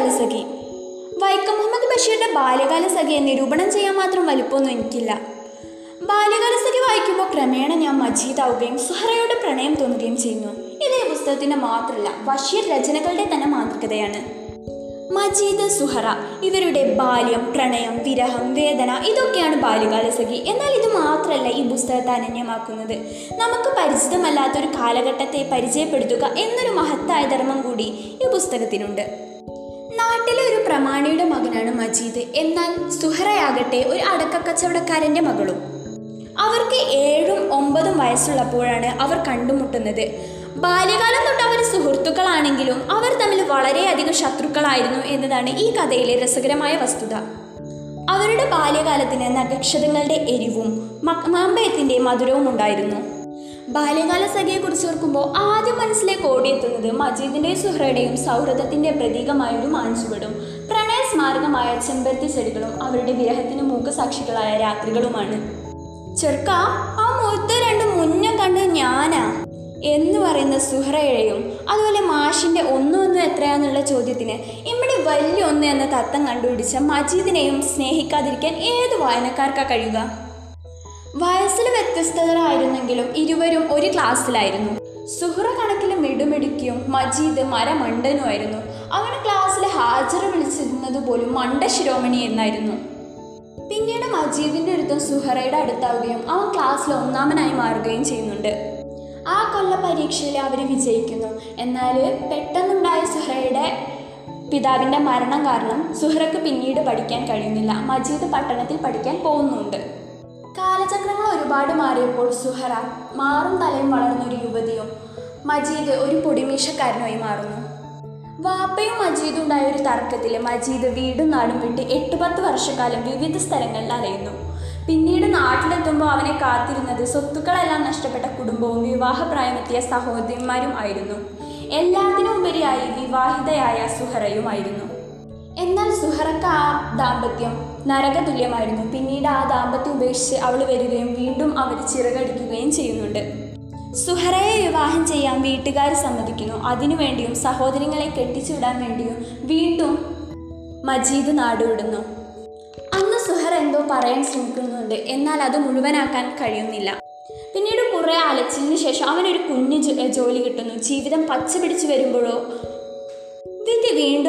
ബാല്യകാല സഖി. വൈക്കം മുഹമ്മദ് ബഷീറിന്റെ ബാല്യകാല സഖിയെ നിരൂപണം ചെയ്യാൻ മാത്രം വലുപ്പമൊന്നും എനിക്കില്ല. ബാല്യകാല സഖി വായിക്കുമ്പോൾ ക്രമേണ ഞാൻ മജീദാവുകയും സുഹറയോട് പ്രണയം തോന്നുകയും ചെയ്യുന്നു. ഇത് ഈ പുസ്തകത്തിന്റെ മാത്രമല്ല ബഷീർ രചനകളുടെ തന്നെ മാതൃകതയാണ് മജീദ് സുഹറ ഇവരുടെ ബാല്യം പ്രണയം വിരഹം വേദന ഇതൊക്കെയാണ് ബാല്യകാല സഖി. എന്നാൽ ഇത് മാത്രമല്ല ഈ പുസ്തകത്തെ അനന്യമാക്കുന്നത്. നമുക്ക് പരിചിതമല്ലാത്തൊരു കാലഘട്ടത്തെ പരിചയപ്പെടുത്തുക എന്നൊരു മഹത്തായ ധർമ്മം കൂടി ഈ പുസ്തകത്തിനുണ്ട്. നാട്ടിലെ ഒരു പ്രമാണിയുടെ മകനാണ് മജീദ്. എന്നാൽ സുഹറയാകട്ടെ ഒരു അടക്ക കച്ചവടക്കാരന്റെ മകളും. അവർക്ക് ഏഴും ഒമ്പതും വയസ്സുള്ളപ്പോഴാണ് അവർ കണ്ടുമുട്ടുന്നത്. ബാല്യകാലം തൊട്ട് അവർ സുഹൃത്തുക്കളാണെങ്കിലും അവർ തമ്മിൽ വളരെയധികം ശത്രുക്കളായിരുന്നു എന്നതാണ് ഈ കഥയിലെ രസകരമായ വസ്തുത. അവരുടെ ബാല്യകാലത്തിന് നക്ഷതങ്ങളുടെ എരിവും മാമ്പയത്തിന്റെ മധുരവും ഉണ്ടായിരുന്നു ബാല്യകാല സഖിയെക്കുറിച്ച് ഓർക്കുമ്പോൾ ആദ്യം മനസ്സിലേക്ക് ഓടിയെത്തുന്നത് മജീദിന്റെയും സുഹ്രയുടെയും സൗഹൃദത്തിന്റെ പ്രതീകമായ ഒരു മാഞ്ചുവടും പ്രണയ സ്മാരകമായ ചെമ്പരത്തി ചെടികളും അവരുടെ വിരഹത്തിന് മൂക്കസാക്ഷികളായ രാത്രികളുമാണ്. ചെറുക്ക ആ മുഖത്ത് രണ്ട് മുന്നേ കണ്ട് ഞാനാ എന്ന് പറയുന്ന സുഹ്രയുടെയും അതുപോലെ മാഷിന്റെ ഒന്നും ഒന്നും എത്രയാന്നുള്ള ചോദ്യത്തിന് ഇവിടെ വലിയ ഒന്ന് എന്ന തത്വം കണ്ടുപിടിച്ച മജീദിനെയും സ്നേഹിക്കാതിരിക്കാൻ ഏത് വായനക്കാർക്കാ കഴിയുക? വ്യത്യസ്തരായിരുന്നെങ്കിലും ഇരുവരും ഒരു ക്ലാസ്സിലായിരുന്നു. സുഹറ കണക്കിൽ മിടുമിടുക്കിയും മജീദ് മരമണ്ടനുമായിരുന്നു. അവന് ക്ലാസ്സിൽ ഹാജർ വിളിച്ചിരുന്നത് പോലും മണ്ട ശിരോമണി എന്നായിരുന്നു. പിന്നീട് മജീദിന്റെ അടുത്തും സുഹറയുടെ അടുത്താവുകയും അവൻ ക്ലാസ്സിൽ ഒന്നാമനായി മാറുകയും ചെയ്യുന്നുണ്ട്. ആ കൊല്ല പരീക്ഷയിൽ അവർ വിജയിക്കുന്നു. എന്നാൽ പെട്ടെന്നുണ്ടായ സുഹറയുടെ പിതാവിന്റെ മരണം കാരണം സുഹറക്ക് പിന്നീട് പഠിക്കാൻ കഴിയുന്നില്ല. മജീദ് പട്ടണത്തിൽ പഠിക്കാൻ പോകുന്നുണ്ട്. കാലചക്രങ്ങൾ ഒരുപാട് മാറിയപ്പോൾ സുഹറ മാറും തലയും വളർന്ന ഒരു യുവതിയും മജീദ് ഒരു പൊടിമീശക്കാരനുമായി മാറുന്നു. വാപ്പയും മജീദും ഉണ്ടായ ഒരു തർക്കത്തിൽ മജീദ് വീടും നാടും വിട്ട് എട്ട് പത്ത് വർഷക്കാലം വിവിധ സ്ഥലങ്ങളിൽ അലയുന്നു. പിന്നീട് നാട്ടിലെത്തുമ്പോൾ അവനെ കാത്തിരുന്നത് സ്വത്തുക്കളെല്ലാം നഷ്ടപ്പെട്ട കുടുംബവും വിവാഹപ്രായമെത്തിയ സഹോദരിമാരും ആയിരുന്നു. എല്ലാത്തിനും ഉപരിയായി വിവാഹിതയായ സുഹറയുമായിരുന്നു സുഹറക്ക് ആ ദാമ്പത്യം നരകതുല്യമായിരുന്നു. പിന്നീട് ആ ദാമ്പത്യം ഉപേക്ഷിച്ച് അവൾ വരികയും വീണ്ടും അവർ ചിറകടിക്കുകയും ചെയ്യുന്നുണ്ട്. സുഹറയെ വിവാഹം ചെയ്യാൻ വീട്ടുകാർ സമ്മതിക്കുന്നു. അതിനുവേണ്ടിയും സഹോദരങ്ങളെ കെട്ടിച്ചുവിടാൻ വേണ്ടിയും വീണ്ടും മജീദ് നാടുവിടുന്നു. അന്ന് സുഹറ എന്തോ പറയാൻ ശ്രമിക്കുന്നുണ്ട്. എന്നാൽ അത് മുഴുവനാക്കാൻ കഴിയുന്നില്ല. പിന്നീട് കുറേ അലച്ചിലിന് ശേഷം അവനൊരു കുഞ്ഞ് ജോലി കിട്ടുന്നു. ജീവിതം പച്ച പിടിച്ചു വരുമ്പോഴോ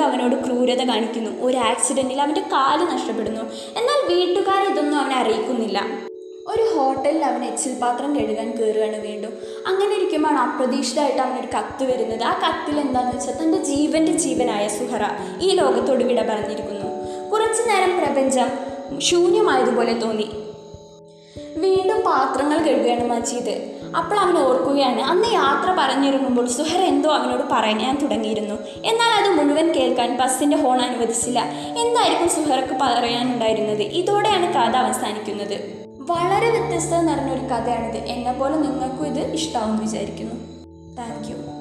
വീണ്ടും അവനോട് ക്രൂരത കാണിക്കുന്നു. ഒരു ആക്സിഡന്റിൽ അവന്റെ കാൽ നഷ്ടപ്പെടുന്നു. എന്നാൽ വീട്ടുകാർ ഇതൊന്നും അവനെ അറിയിക്കുന്നില്ല. ഒരു ഹോട്ടലിൽ അവൻ എച്ചിൽ പാത്രം കഴുകാൻ കയറുകയാണ് വീണ്ടും. അങ്ങനെ ഇരിക്കുമ്പോൾ അപ്രതീക്ഷിതമായിട്ട് അവനൊരു കത്ത് വരുന്നത്. ആ കത്തിൽ എന്താണെന്ന് വെച്ചാൽ തന്റെ ജീവന്റെ ജീവനായ സുഹറ ഈ ലോകത്തോട് വിട പറഞ്ഞിരിക്കുന്നു. കുറച്ചു നേരം പ്രപഞ്ചം ശൂന്യമായതുപോലെ തോന്നി. വീണ്ടും പാത്രങ്ങൾ കഴുകുകയാണ് മജീദ്. അപ്പോൾ അവൻ ഓർക്കുകയാണ്. അന്ന് യാത്ര പറഞ്ഞിറങ്ങുമ്പോൾ സുഹർ എന്തോ അവനോട് പറയാൻ തുടങ്ങിയിരുന്നു. എന്നാൽ അത് മുഴുവൻ കേൾക്കാൻ ബസ്സിന്റെ ഹോൺ അനുവദിച്ചില്ല. എന്തായിരിക്കും സുഹറക്ക് പറയാനുണ്ടായിരുന്നത്? ഇതോടെയാണ് കഥ അവസാനിക്കുന്നത്. വളരെ വ്യത്യസ്തത നിറഞ്ഞൊരു കഥയാണിത്. എന്നെ പോലെ നിങ്ങൾക്കും ഇത് ഇഷ്ടമാവും വിചാരിക്കുന്നു. Thank you.